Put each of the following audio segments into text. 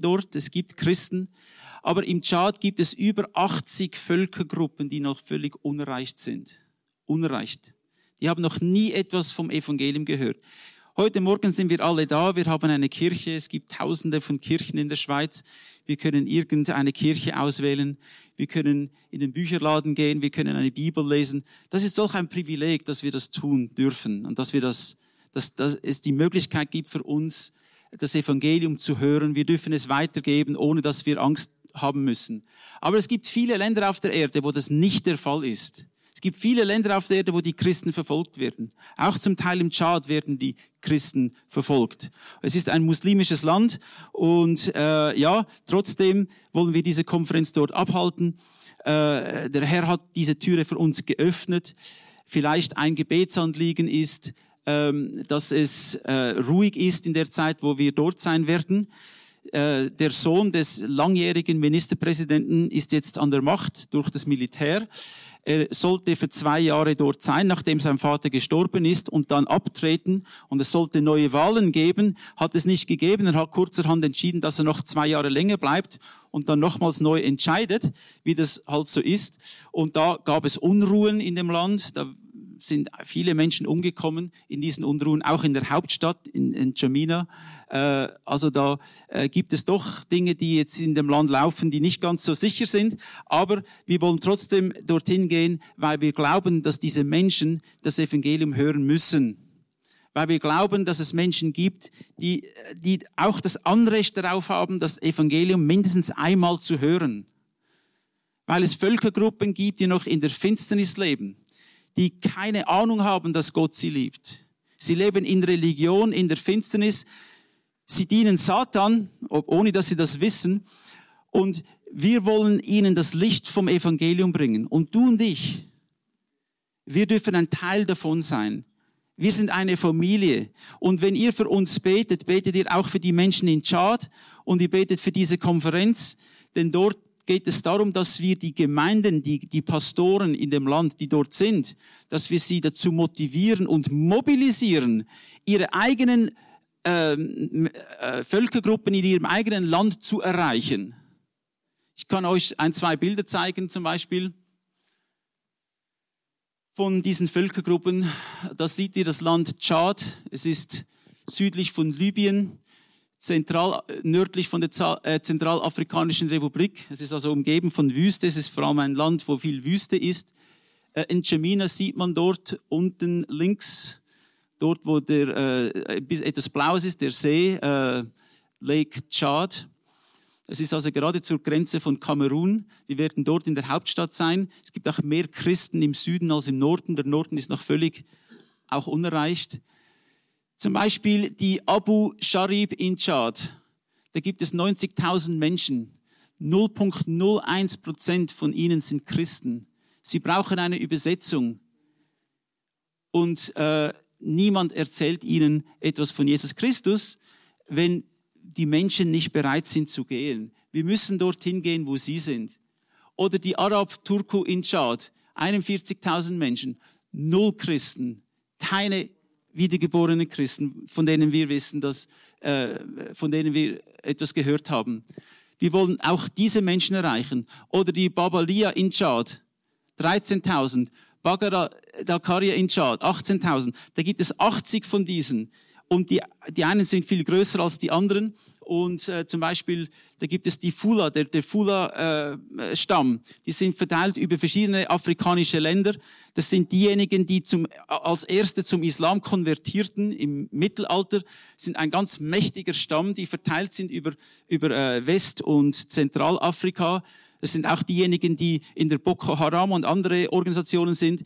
dort, es gibt Christen, aber im Tschad gibt es über 80 Völkergruppen, die noch völlig unerreicht sind. Unerreicht. Die haben noch nie etwas vom Evangelium gehört. Heute Morgen sind wir alle da, wir haben eine Kirche, es gibt tausende von Kirchen in der Schweiz. Wir können irgendeine Kirche auswählen, wir können in den Bücherladen gehen, wir können eine Bibel lesen. Das ist solch ein Privileg, dass wir das tun dürfen und dass wir das, dass, dass es die Möglichkeit gibt für uns, das Evangelium zu hören. Wir dürfen es weitergeben, ohne dass wir Angst haben müssen. Aber es gibt viele Länder auf der Erde, wo das nicht der Fall ist gibt viele Länder auf der Erde, wo die Christen verfolgt werden. Auch zum Teil im Tschad werden die Christen verfolgt. Es ist ein muslimisches Land und äh, ja, trotzdem wollen wir diese Konferenz dort abhalten. Äh, der Herr hat diese Türe für uns geöffnet. Vielleicht ein Gebetsanliegen ist, dass es äh, ruhig ist in der Zeit, wo wir dort sein werden äh, der Sohn des langjährigen Ministerpräsidenten ist jetzt an der Macht durch das Militär. Er sollte für zwei Jahre dort sein, nachdem sein Vater gestorben ist und dann abtreten. Und es sollte neue Wahlen geben. Hat es nicht gegeben. Er hat kurzerhand entschieden, dass er noch zwei Jahre länger bleibt und dann nochmals neu entscheidet, wie das halt so ist. Und da gab es Unruhen in dem Land. Da sind viele Menschen umgekommen in diesen Unruhen, auch in der Hauptstadt, in, in Jamina. Äh, also da äh, gibt es doch Dinge, die jetzt in dem Land laufen, die nicht ganz so sicher sind. Aber wir wollen trotzdem dorthin gehen, weil wir glauben, dass diese Menschen das Evangelium hören müssen weil wir glauben, dass es Menschen gibt, die, die auch das Anrecht darauf haben, das Evangelium mindestens einmal zu hören. Weil es Völkergruppen gibt, die noch in der Finsternis leben die keine Ahnung haben, dass Gott sie liebt. Sie leben in Religion, in der Finsternis. Sie dienen Satan, ohne dass sie das wissen. Und wir wollen ihnen das Licht vom Evangelium bringen. Und du und ich, wir dürfen ein Teil davon sein. Wir sind eine Familie. Und wenn ihr für uns betet, betet ihr auch für die Menschen in Tschad und ihr betet für diese Konferenz, denn dort geht es darum, dass wir die Gemeinden, die, die Pastoren in dem Land, die dort sind, dass wir sie dazu motivieren und mobilisieren, ihre eigenen ähm, äh, Völkergruppen in ihrem eigenen Land zu erreichen. Ich kann euch ein, zwei Bilder zeigen, zum Beispiel von diesen Völkergruppen. Da seht ihr das Land Tschad. Es ist südlich von Libyen zentral, nördlich von der äh, Zentralafrikanischen Republik. Es ist also umgeben von Wüste. Es ist vor allem ein Land, wo viel Wüste ist. Äh, in Chemina sieht man dort unten links, dort wo der äh, etwas Blaues ist, der See, äh, Lake Chad. Es ist also gerade zur Grenze von Kamerun. Wir werden dort in der Hauptstadt sein. Es gibt auch mehr Christen im Süden als im Norden. Der Norden ist noch völlig auch unerreicht. Zum Beispiel die Abu Sharib in Tschad. Da gibt es 90.000 Menschen. 0,01 Prozent von ihnen sind Christen. Sie brauchen eine Übersetzung. Und äh, niemand erzählt ihnen etwas von Jesus Christus, wenn die Menschen nicht bereit sind zu gehen. Wir müssen dorthin gehen, wo sie sind. Oder die Arab Turku in Tschad. 41.000 Menschen. Null Christen. Keine wiedergeborene Christen, von denen wir wissen, dass, äh, von denen wir etwas gehört haben. Wir wollen auch diese Menschen erreichen. Oder die Babalia in Tschad, 13.000. Bagara Dakaria in Tschad, 18.000. Da gibt es 80 von diesen. Und die, die einen sind viel größer als die anderen. Und äh, zum Beispiel, da gibt es die Fula, der, der Fula-Stamm. Äh, die sind verteilt über verschiedene afrikanische Länder. Das sind diejenigen, die zum, als Erste zum Islam konvertierten im Mittelalter. sind ein ganz mächtiger Stamm, die verteilt sind über, über äh, West- und Zentralafrika. Das sind auch diejenigen, die in der Boko Haram und andere Organisationen sind.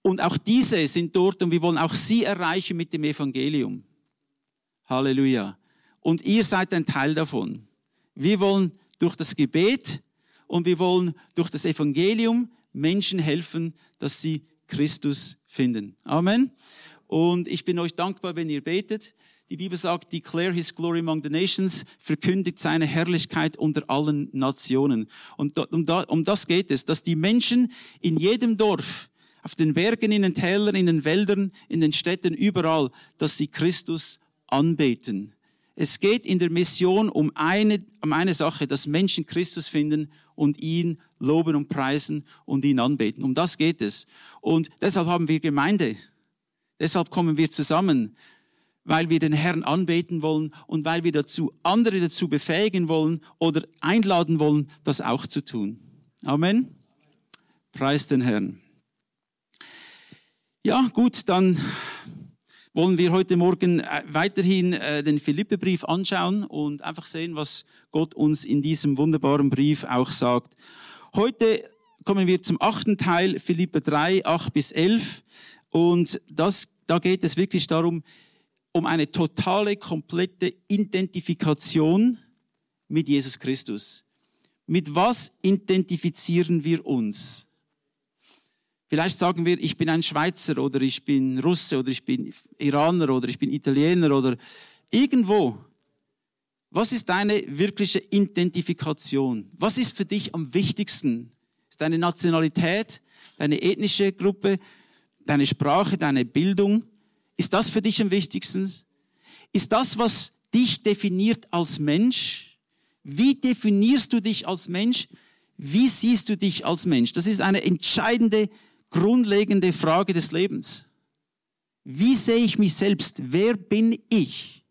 Und auch diese sind dort und wir wollen auch sie erreichen mit dem Evangelium. Halleluja. Und ihr seid ein Teil davon. Wir wollen durch das Gebet und wir wollen durch das Evangelium Menschen helfen, dass sie Christus finden. Amen. Und ich bin euch dankbar, wenn ihr betet. Die Bibel sagt, declare his glory among the nations, verkündigt seine Herrlichkeit unter allen Nationen. Und um das geht es, dass die Menschen in jedem Dorf, auf den Bergen, in den Tälern, in den Wäldern, in den Städten, überall, dass sie Christus anbeten Es geht in der Mission um eine, um eine Sache, dass Menschen Christus finden und ihn loben und preisen und ihn anbeten. Um das geht es. Und deshalb haben wir Gemeinde. Deshalb kommen wir zusammen, weil wir den Herrn anbeten wollen und weil wir dazu andere dazu befähigen wollen oder einladen wollen, das auch zu tun. Amen. Preis den Herrn. Ja, gut, dann wollen wir heute Morgen äh, weiterhin äh, den Philippebrief anschauen und einfach sehen, was Gott uns in diesem wunderbaren Brief auch sagt. Heute kommen wir zum achten Teil, Philippe 3, 8 bis 11. Und das, da geht es wirklich darum, um eine totale, komplette Identifikation mit Jesus Christus. Mit was identifizieren wir uns? Vielleicht sagen wir, ich bin ein Schweizer oder ich bin Russe oder ich bin Iraner oder ich bin Italiener oder irgendwo. Was ist deine wirkliche Identifikation? Was ist für dich am wichtigsten? Ist deine Nationalität, deine ethnische Gruppe, deine Sprache, deine Bildung? Ist das für dich am wichtigsten? Ist das, was dich definiert als Mensch? Wie definierst du dich als Mensch? Wie siehst du dich als Mensch? Das ist eine entscheidende grundlegende Frage des Lebens. Wie sehe ich mich selbst? Wer bin ich?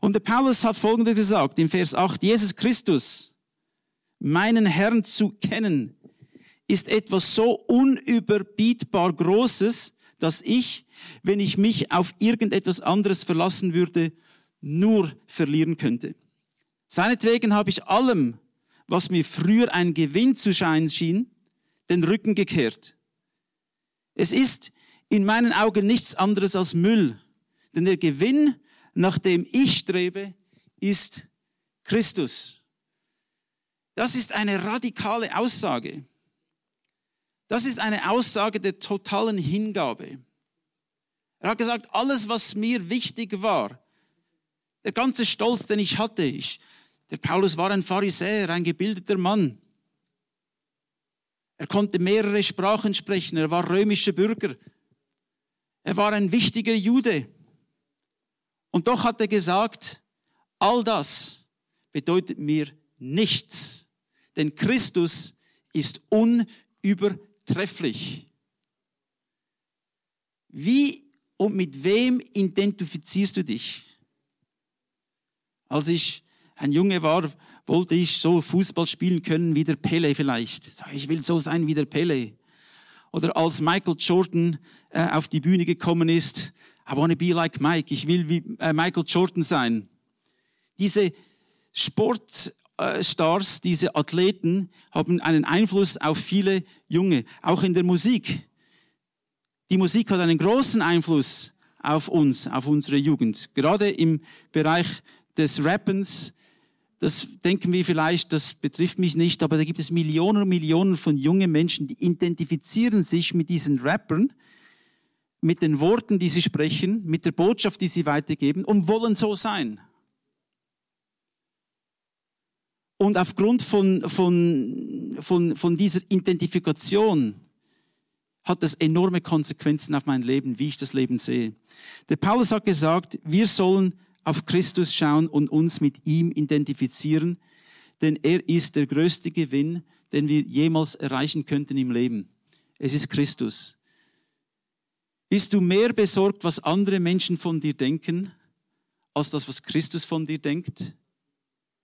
Und der Paulus hat Folgendes gesagt im Vers 8, Jesus Christus, meinen Herrn zu kennen, ist etwas so unüberbietbar Großes, dass ich, wenn ich mich auf irgendetwas anderes verlassen würde, nur verlieren könnte. Seinetwegen habe ich allem, was mir früher ein Gewinn zu scheinen schien, den Rücken gekehrt. Es ist in meinen Augen nichts anderes als Müll, denn der Gewinn, nach dem ich strebe, ist Christus. Das ist eine radikale Aussage. Das ist eine Aussage der totalen Hingabe. Er hat gesagt, alles, was mir wichtig war, der ganze Stolz, den ich hatte, ich, der Paulus war ein Pharisäer, ein gebildeter Mann. Er konnte mehrere Sprachen sprechen. Er war römischer Bürger. Er war ein wichtiger Jude. Und doch hat er gesagt, all das bedeutet mir nichts. Denn Christus ist unübertrefflich. Wie und mit wem identifizierst du dich? Als ich ein Junge war, wollte ich so Fußball spielen können wie der Pele vielleicht. Ich will so sein wie der Pele. Oder als Michael Jordan äh, auf die Bühne gekommen ist, I want to be like Mike. Ich will wie äh, Michael Jordan sein. Diese Sportstars, diese Athleten haben einen Einfluss auf viele Junge, auch in der Musik. Die Musik hat einen großen Einfluss auf uns, auf unsere Jugend. Gerade im Bereich des Rappens, das denken wir vielleicht, das betrifft mich nicht, aber da gibt es Millionen und Millionen von jungen Menschen, die identifizieren sich mit diesen Rappern, mit den Worten, die sie sprechen, mit der Botschaft, die sie weitergeben und wollen so sein. Und aufgrund von, von, von, von dieser Identifikation hat das enorme Konsequenzen auf mein Leben, wie ich das Leben sehe. Der Paulus hat gesagt, wir sollen auf Christus schauen und uns mit ihm identifizieren, denn er ist der größte Gewinn, den wir jemals erreichen könnten im Leben. Es ist Christus. Bist du mehr besorgt, was andere Menschen von dir denken, als das, was Christus von dir denkt?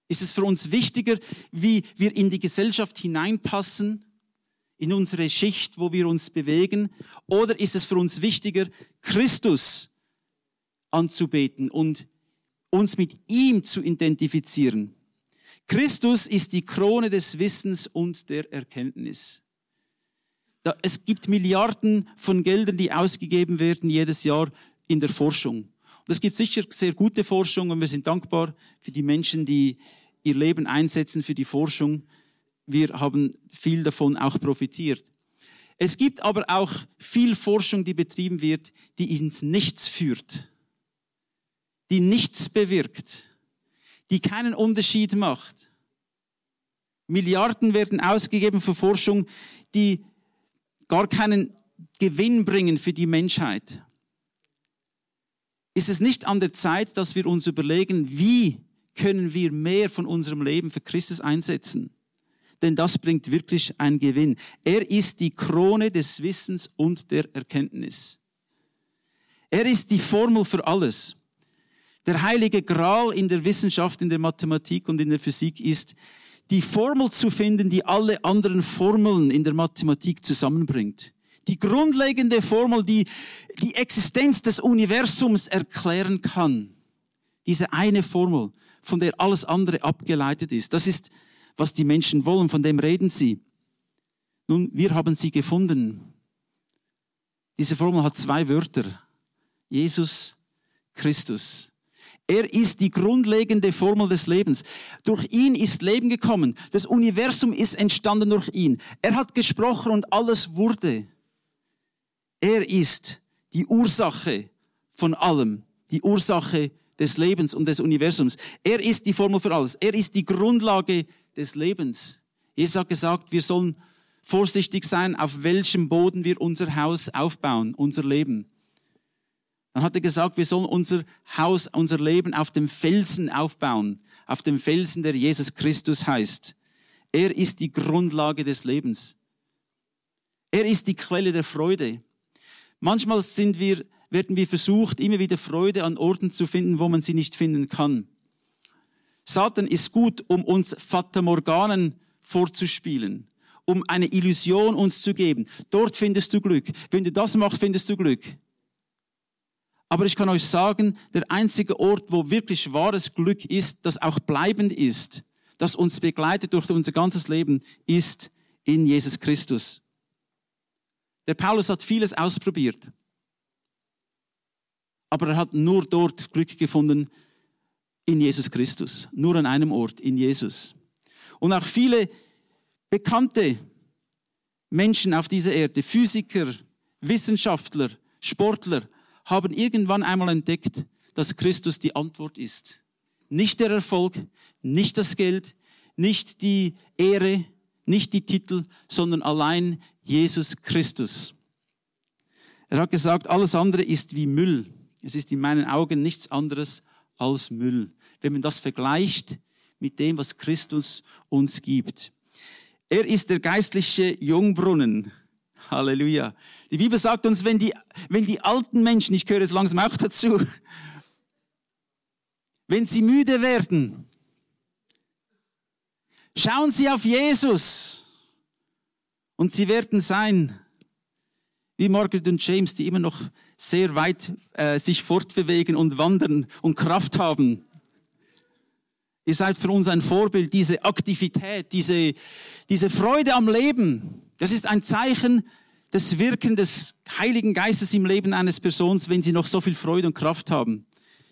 Ist es für uns wichtiger, wie wir in die Gesellschaft hineinpassen, in unsere Schicht, wo wir uns bewegen? Oder ist es für uns wichtiger, Christus anzubeten und uns mit ihm zu identifizieren. Christus ist die Krone des Wissens und der Erkenntnis. Es gibt Milliarden von Geldern, die ausgegeben werden jedes Jahr in der Forschung. Und es gibt sicher sehr gute Forschung und wir sind dankbar für die Menschen, die ihr Leben einsetzen für die Forschung. Wir haben viel davon auch profitiert. Es gibt aber auch viel Forschung, die betrieben wird, die ins Nichts führt die nichts bewirkt, die keinen Unterschied macht. Milliarden werden ausgegeben für Forschung, die gar keinen Gewinn bringen für die Menschheit. Ist es nicht an der Zeit, dass wir uns überlegen, wie können wir mehr von unserem Leben für Christus einsetzen? Denn das bringt wirklich einen Gewinn. Er ist die Krone des Wissens und der Erkenntnis. Er ist die Formel für alles. Der heilige Gral in der Wissenschaft, in der Mathematik und in der Physik ist, die Formel zu finden, die alle anderen Formeln in der Mathematik zusammenbringt. Die grundlegende Formel, die die Existenz des Universums erklären kann. Diese eine Formel, von der alles andere abgeleitet ist. Das ist, was die Menschen wollen, von dem reden sie. Nun, wir haben sie gefunden. Diese Formel hat zwei Wörter. Jesus Christus. Er ist die grundlegende Formel des Lebens. Durch ihn ist Leben gekommen. Das Universum ist entstanden durch ihn. Er hat gesprochen und alles wurde. Er ist die Ursache von allem, die Ursache des Lebens und des Universums. Er ist die Formel für alles. Er ist die Grundlage des Lebens. Jesus hat gesagt, wir sollen vorsichtig sein, auf welchem Boden wir unser Haus aufbauen, unser Leben. Dann hat er gesagt, wir sollen unser Haus, unser Leben auf dem Felsen aufbauen, auf dem Felsen, der Jesus Christus heißt. Er ist die Grundlage des Lebens. Er ist die Quelle der Freude. Manchmal sind wir, werden wir versucht, immer wieder Freude an Orten zu finden, wo man sie nicht finden kann. Satan ist gut, um uns Fata Morganen vorzuspielen, um eine Illusion uns zu geben. Dort findest du Glück. Wenn du das machst, findest du Glück. Aber ich kann euch sagen, der einzige Ort, wo wirklich wahres Glück ist, das auch bleibend ist, das uns begleitet durch unser ganzes Leben, ist in Jesus Christus. Der Paulus hat vieles ausprobiert. Aber er hat nur dort Glück gefunden in Jesus Christus. Nur an einem Ort, in Jesus. Und auch viele bekannte Menschen auf dieser Erde, Physiker, Wissenschaftler, Sportler, haben irgendwann einmal entdeckt, dass Christus die Antwort ist. Nicht der Erfolg, nicht das Geld, nicht die Ehre, nicht die Titel, sondern allein Jesus Christus. Er hat gesagt, alles andere ist wie Müll. Es ist in meinen Augen nichts anderes als Müll. Wenn man das vergleicht mit dem, was Christus uns gibt. Er ist der geistliche Jungbrunnen. Halleluja. Die Bibel sagt uns, wenn die, wenn die alten Menschen, ich gehöre jetzt langsam auch dazu, wenn sie müde werden, schauen sie auf Jesus und sie werden sein wie Margaret und James, die immer noch sehr weit äh, sich fortbewegen und wandern und Kraft haben. Ihr seid für uns ein Vorbild, diese Aktivität, diese, diese Freude am Leben. Das ist ein Zeichen des Wirken des Heiligen Geistes im Leben eines Persons, wenn sie noch so viel Freude und Kraft haben.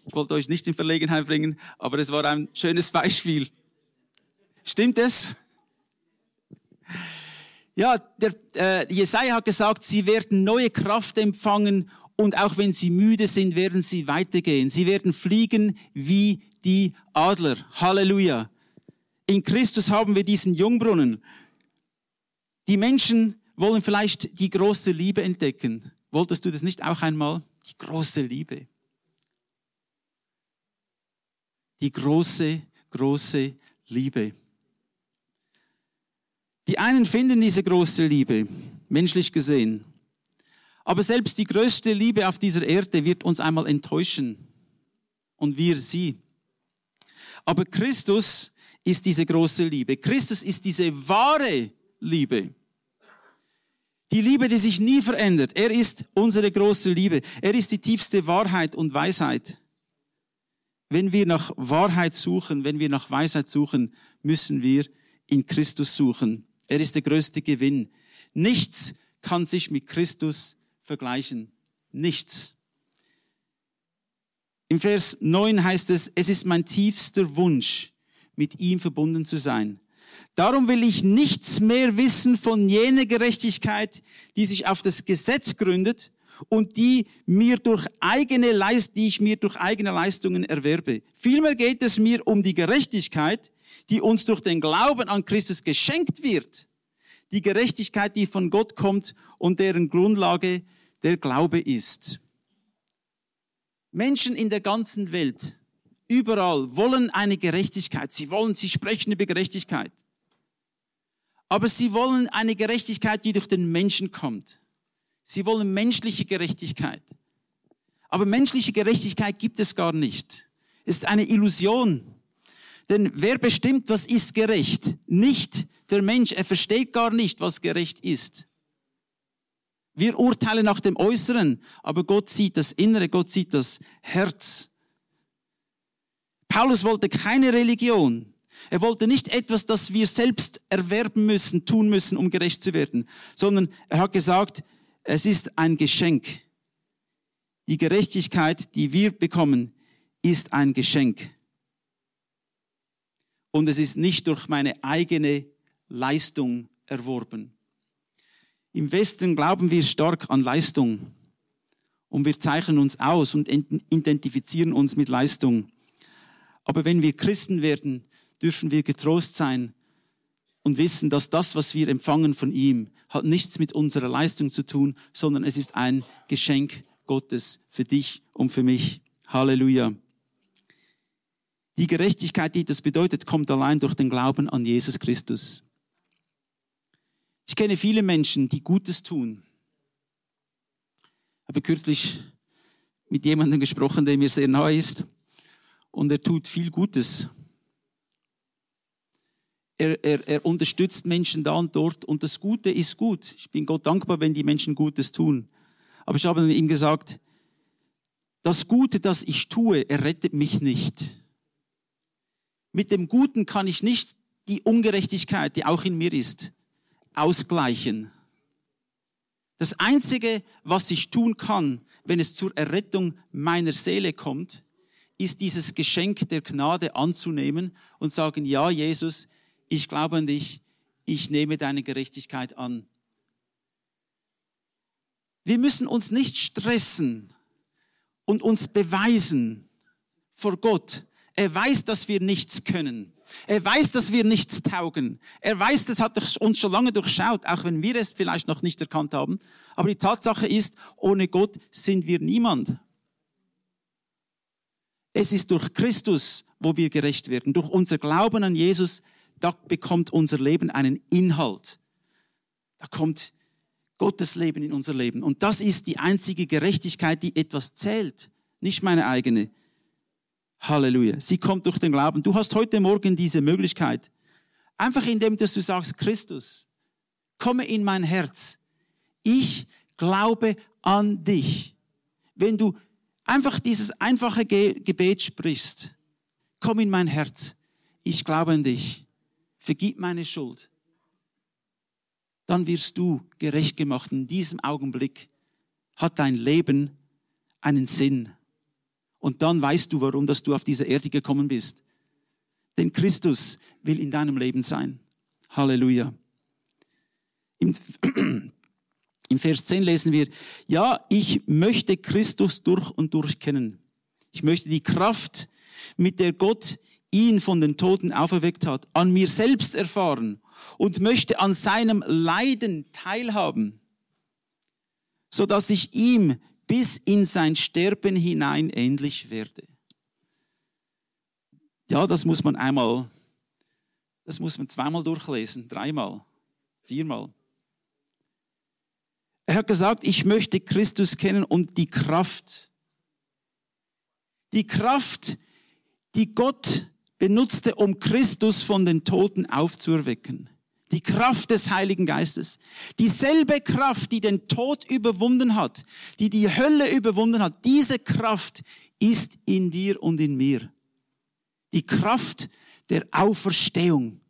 Ich wollte euch nicht in Verlegenheit bringen, aber es war ein schönes Beispiel. Stimmt es? Ja, der äh, Jesaja hat gesagt, sie werden neue Kraft empfangen und auch wenn sie müde sind, werden sie weitergehen. Sie werden fliegen wie die Adler. Halleluja. In Christus haben wir diesen Jungbrunnen. Die Menschen wollen vielleicht die große Liebe entdecken. Wolltest du das nicht auch einmal? Die große Liebe. Die große, große Liebe. Die einen finden diese große Liebe, menschlich gesehen. Aber selbst die größte Liebe auf dieser Erde wird uns einmal enttäuschen. Und wir sie. Aber Christus ist diese große Liebe. Christus ist diese wahre Liebe. Die Liebe, die sich nie verändert. Er ist unsere große Liebe. Er ist die tiefste Wahrheit und Weisheit. Wenn wir nach Wahrheit suchen, wenn wir nach Weisheit suchen, müssen wir in Christus suchen. Er ist der größte Gewinn. Nichts kann sich mit Christus vergleichen. Nichts. Im Vers 9 heißt es, es ist mein tiefster Wunsch, mit ihm verbunden zu sein. Darum will ich nichts mehr wissen von jener Gerechtigkeit, die sich auf das Gesetz gründet und die mir durch eigene Leist, die ich mir durch eigene Leistungen erwerbe. Vielmehr geht es mir um die Gerechtigkeit, die uns durch den Glauben an Christus geschenkt wird. Die Gerechtigkeit, die von Gott kommt und deren Grundlage der Glaube ist. Menschen in der ganzen Welt, überall, wollen eine Gerechtigkeit. Sie wollen, sie sprechen über Gerechtigkeit. Aber sie wollen eine Gerechtigkeit, die durch den Menschen kommt. Sie wollen menschliche Gerechtigkeit. Aber menschliche Gerechtigkeit gibt es gar nicht. Ist eine Illusion. Denn wer bestimmt, was ist gerecht? Nicht der Mensch. Er versteht gar nicht, was gerecht ist. Wir urteilen nach dem Äußeren, aber Gott sieht das Innere, Gott sieht das Herz. Paulus wollte keine Religion. Er wollte nicht etwas, das wir selbst erwerben müssen, tun müssen, um gerecht zu werden, sondern er hat gesagt, es ist ein Geschenk. Die Gerechtigkeit, die wir bekommen, ist ein Geschenk. Und es ist nicht durch meine eigene Leistung erworben. Im Westen glauben wir stark an Leistung und wir zeichnen uns aus und identifizieren uns mit Leistung. Aber wenn wir Christen werden, dürfen wir getrost sein und wissen, dass das, was wir empfangen von ihm, hat nichts mit unserer Leistung zu tun, sondern es ist ein Geschenk Gottes für dich und für mich. Halleluja. Die Gerechtigkeit, die das bedeutet, kommt allein durch den Glauben an Jesus Christus. Ich kenne viele Menschen, die Gutes tun. Ich habe kürzlich mit jemandem gesprochen, der mir sehr nahe ist. Und er tut viel Gutes. Er, er, er unterstützt Menschen da und dort. Und das Gute ist gut. Ich bin Gott dankbar, wenn die Menschen Gutes tun. Aber ich habe ihm gesagt, das Gute, das ich tue, errettet mich nicht. Mit dem Guten kann ich nicht die Ungerechtigkeit, die auch in mir ist, ausgleichen. Das Einzige, was ich tun kann, wenn es zur Errettung meiner Seele kommt, ist dieses Geschenk der Gnade anzunehmen und sagen, ja, Jesus, ich glaube an dich, ich nehme deine Gerechtigkeit an. Wir müssen uns nicht stressen und uns beweisen vor Gott. Er weiß, dass wir nichts können. Er weiß, dass wir nichts taugen. Er weiß, das hat uns schon lange durchschaut, auch wenn wir es vielleicht noch nicht erkannt haben. Aber die Tatsache ist, ohne Gott sind wir niemand. Es ist durch Christus, wo wir gerecht werden. Durch unser Glauben an Jesus, da bekommt unser Leben einen Inhalt. Da kommt Gottes Leben in unser Leben. Und das ist die einzige Gerechtigkeit, die etwas zählt, nicht meine eigene. Halleluja. Sie kommt durch den Glauben. Du hast heute Morgen diese Möglichkeit. Einfach indem dass du sagst, Christus, komme in mein Herz. Ich glaube an dich. Wenn du einfach dieses einfache Gebet sprichst, komm in mein Herz. Ich glaube an dich. Vergib meine Schuld. Dann wirst du gerecht gemacht. In diesem Augenblick hat dein Leben einen Sinn. Und dann weißt du, warum dass du auf diese Erde gekommen bist. Denn Christus will in deinem Leben sein. Halleluja. Im, Im Vers 10 lesen wir, ja, ich möchte Christus durch und durch kennen. Ich möchte die Kraft, mit der Gott ihn von den Toten auferweckt hat, an mir selbst erfahren und möchte an seinem Leiden teilhaben, so dass ich ihm bis in sein Sterben hinein ähnlich werde. Ja, das muss man einmal, das muss man zweimal durchlesen, dreimal, viermal. Er hat gesagt, ich möchte Christus kennen und die Kraft. Die Kraft, die Gott benutzte, um Christus von den Toten aufzuerwecken. Die Kraft des Heiligen Geistes. Dieselbe Kraft, die den Tod überwunden hat, die die Hölle überwunden hat, diese Kraft ist in dir und in mir. Die Kraft der Auferstehung.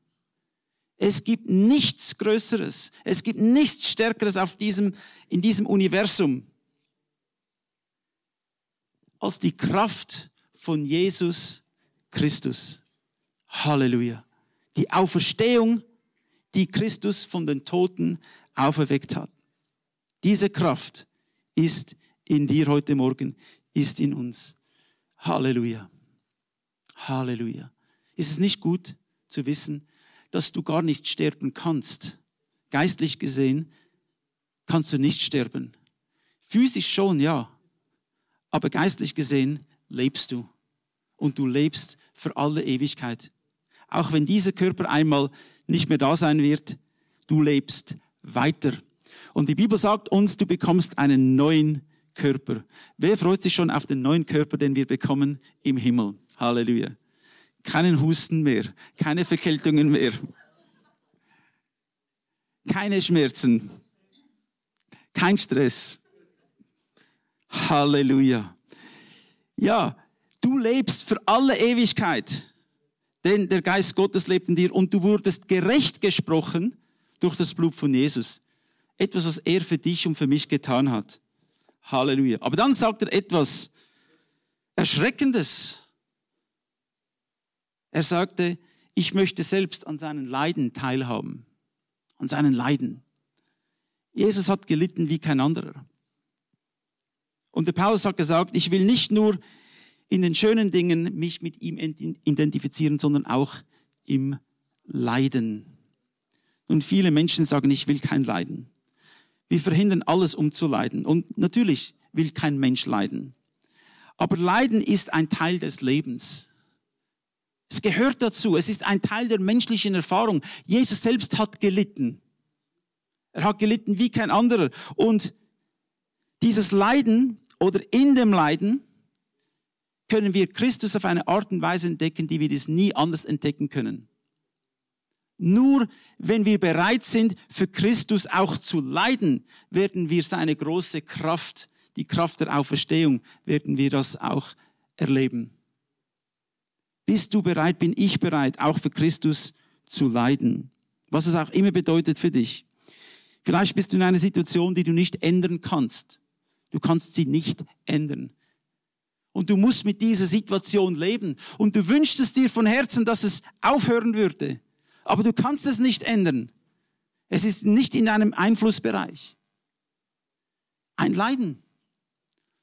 Es gibt nichts Größeres, es gibt nichts Stärkeres auf diesem, in diesem Universum als die Kraft von Jesus Christus. Halleluja. Die Auferstehung die Christus von den Toten auferweckt hat. Diese Kraft ist in dir heute Morgen, ist in uns. Halleluja. Halleluja. Ist es nicht gut zu wissen, dass du gar nicht sterben kannst? Geistlich gesehen kannst du nicht sterben. Physisch schon, ja. aber geistlich gesehen lebst du. Und du lebst für alle Ewigkeit. Auch wenn dieser Körper einmal nicht mehr da sein wird, du lebst weiter. Und die Bibel sagt uns, du bekommst einen neuen Körper. Wer freut sich schon auf den neuen Körper, den wir bekommen im Himmel? Halleluja. Keinen Husten mehr, keine Verkältungen mehr, keine Schmerzen, kein Stress. Halleluja. Ja, du lebst für alle Ewigkeit, denn der Geist Gottes lebt in dir und du wurdest gerecht gesprochen durch das Blut von Jesus. Etwas, was er für dich und für mich getan hat. Halleluja. Aber dann sagt er etwas Erschreckendes. Er sagte, ich möchte selbst an seinen Leiden teilhaben. An seinen Leiden. Jesus hat gelitten wie kein anderer. Und der Paulus hat gesagt, ich will nicht nur in den schönen Dingen mich mit ihm identifizieren, sondern auch im Leiden. Und viele Menschen sagen, ich will kein Leiden. Wir verhindern alles, um zu leiden. Und natürlich will kein Mensch leiden. Aber Leiden ist ein Teil des Lebens. Es gehört dazu. Es ist ein Teil der menschlichen Erfahrung. Jesus selbst hat gelitten. Er hat gelitten wie kein anderer. Und dieses Leiden oder in dem Leiden können wir Christus auf eine Art und Weise entdecken, die wir das nie anders entdecken können. Nur wenn wir bereit sind, für Christus auch zu leiden, werden wir seine große Kraft, die Kraft der Auferstehung, werden wir das auch erleben. Bist du bereit, bin ich bereit, auch für Christus zu leiden? Was es auch immer bedeutet für dich. Vielleicht bist du in einer Situation, die du nicht ändern kannst. Du kannst sie nicht ändern. Und du musst mit dieser Situation leben. Und du wünschst es dir von Herzen, dass es aufhören würde aber du kannst es nicht ändern. Es ist nicht in deinem Einflussbereich. Ein Leiden.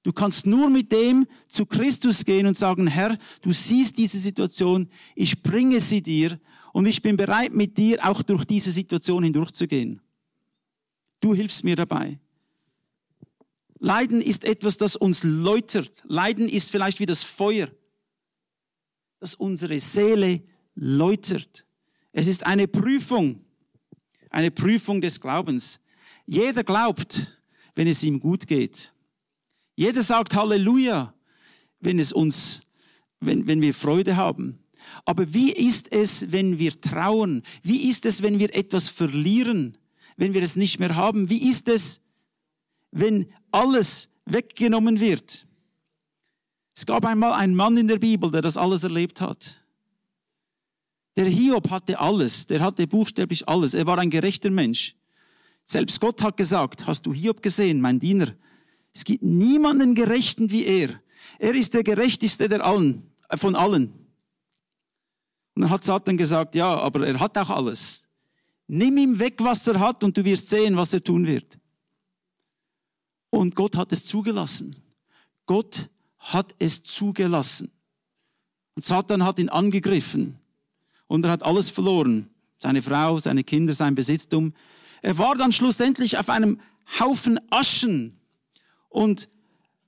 Du kannst nur mit dem zu Christus gehen und sagen, Herr, du siehst diese Situation, ich bringe sie dir und ich bin bereit mit dir auch durch diese Situation hindurchzugehen. Du hilfst mir dabei. Leiden ist etwas, das uns läutert. Leiden ist vielleicht wie das Feuer, das unsere Seele läutert. Es ist eine Prüfung, eine Prüfung des Glaubens. Jeder glaubt, wenn es ihm gut geht. Jeder sagt Halleluja, wenn es uns, wenn, wenn wir Freude haben. Aber wie ist es, wenn wir trauen? Wie ist es, wenn wir etwas verlieren? Wenn wir es nicht mehr haben? Wie ist es, wenn alles weggenommen wird? Es gab einmal einen Mann in der Bibel, der das alles erlebt hat. Der Hiob hatte alles, der hatte buchstäblich alles. Er war ein gerechter Mensch. Selbst Gott hat gesagt, hast du Hiob gesehen, mein Diener? Es gibt niemanden Gerechten wie er. Er ist der Gerechteste der allen, äh, von allen. Und dann hat Satan gesagt, ja, aber er hat auch alles. Nimm ihm weg, was er hat, und du wirst sehen, was er tun wird. Und Gott hat es zugelassen. Gott hat es zugelassen. Und Satan hat ihn angegriffen und er hat alles verloren. Seine Frau, seine Kinder, sein Besitztum. Er war dann schlussendlich auf einem Haufen Aschen und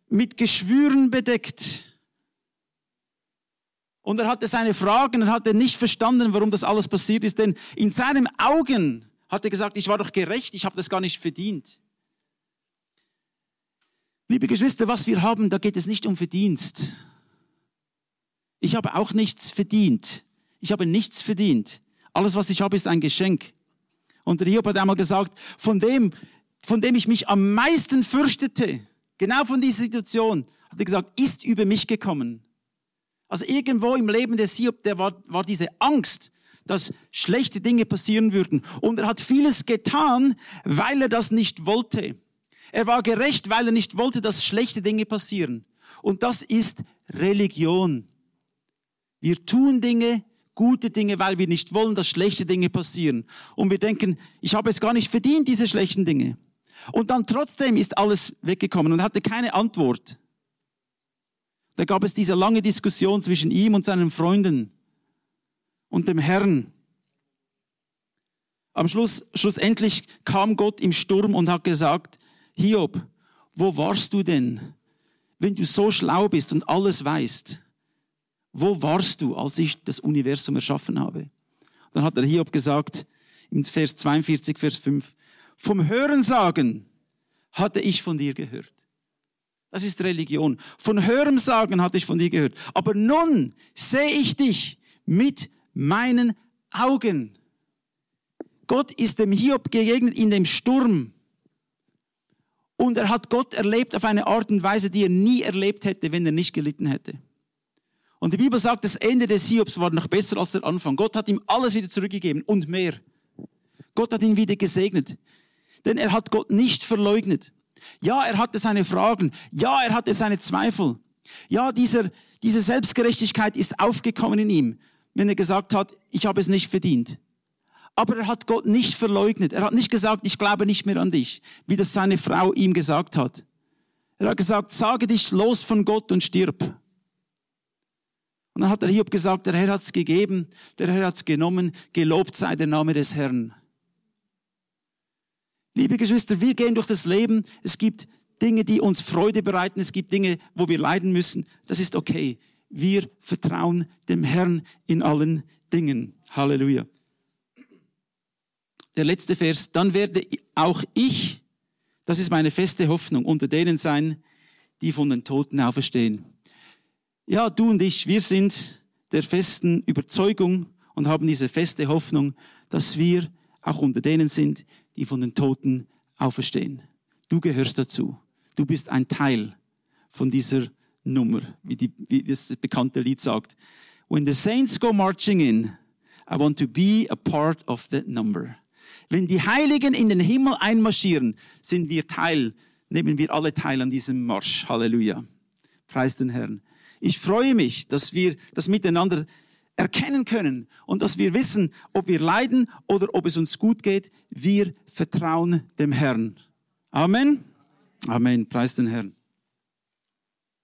mit Geschwüren bedeckt. Und er hatte seine Fragen, er hatte nicht verstanden, warum das alles passiert ist, denn in seinen Augen hat er gesagt, ich war doch gerecht, ich habe das gar nicht verdient. Liebe Geschwister, was wir haben, da geht es nicht um Verdienst. Ich habe auch nichts verdient. Ich habe nichts verdient. Alles, was ich habe, ist ein Geschenk. Und der Hiob hat einmal gesagt, von dem, von dem ich mich am meisten fürchtete, genau von dieser Situation, hat er gesagt, ist über mich gekommen. Also irgendwo im Leben des Hiob, der war, war diese Angst, dass schlechte Dinge passieren würden. Und er hat vieles getan, weil er das nicht wollte. Er war gerecht, weil er nicht wollte, dass schlechte Dinge passieren. Und das ist Religion. Wir tun Dinge, gute Dinge, weil wir nicht wollen, dass schlechte Dinge passieren. Und wir denken, ich habe es gar nicht verdient, diese schlechten Dinge. Und dann trotzdem ist alles weggekommen und hatte keine Antwort. Da gab es diese lange Diskussion zwischen ihm und seinen Freunden und dem Herrn. Am Schluss, schlussendlich kam Gott im Sturm und hat gesagt, Hiob, wo warst du denn, wenn du so schlau bist und alles weißt, wo warst du, als ich das Universum erschaffen habe? Dann hat der Hiob gesagt, im Vers 42, Vers 5, vom Hörensagen hatte ich von dir gehört. Das ist Religion. Von Hörensagen hatte ich von dir gehört. Aber nun sehe ich dich mit meinen Augen. Gott ist dem Hiob gegegnet in dem Sturm. Und er hat Gott erlebt auf eine Art und Weise, die er nie erlebt hätte, wenn er nicht gelitten hätte. Und die Bibel sagt, das Ende des Hiobs war noch besser als der Anfang. Gott hat ihm alles wieder zurückgegeben und mehr. Gott hat ihn wieder gesegnet. Denn er hat Gott nicht verleugnet. Ja, er hatte seine Fragen. Ja, er hatte seine Zweifel. Ja, dieser, diese Selbstgerechtigkeit ist aufgekommen in ihm, wenn er gesagt hat, ich habe es nicht verdient. Aber er hat Gott nicht verleugnet. Er hat nicht gesagt, ich glaube nicht mehr an dich, wie das seine Frau ihm gesagt hat. Er hat gesagt, sage dich los von Gott und stirb. Und dann hat der Hiob gesagt, der Herr hat's gegeben, der Herr hat's genommen, gelobt sei der Name des Herrn. Liebe Geschwister, wir gehen durch das Leben. Es gibt Dinge, die uns Freude bereiten. Es gibt Dinge, wo wir leiden müssen. Das ist okay. Wir vertrauen dem Herrn in allen Dingen. Halleluja. Der letzte Vers. Dann werde auch ich, das ist meine feste Hoffnung, unter denen sein, die von den Toten auferstehen. Ja, du und ich, wir sind der festen Überzeugung und haben diese feste Hoffnung, dass wir auch unter denen sind, die von den Toten auferstehen. Du gehörst dazu. Du bist ein Teil von dieser Nummer, wie, die, wie das bekannte Lied sagt. When the saints go marching in, I want to be a part of that number. Wenn die Heiligen in den Himmel einmarschieren, sind wir Teil, nehmen wir alle teil an diesem Marsch. Halleluja. Preis den Herrn. Ich freue mich, dass wir das miteinander erkennen können und dass wir wissen, ob wir leiden oder ob es uns gut geht. Wir vertrauen dem Herrn. Amen. Amen. Preis den Herrn.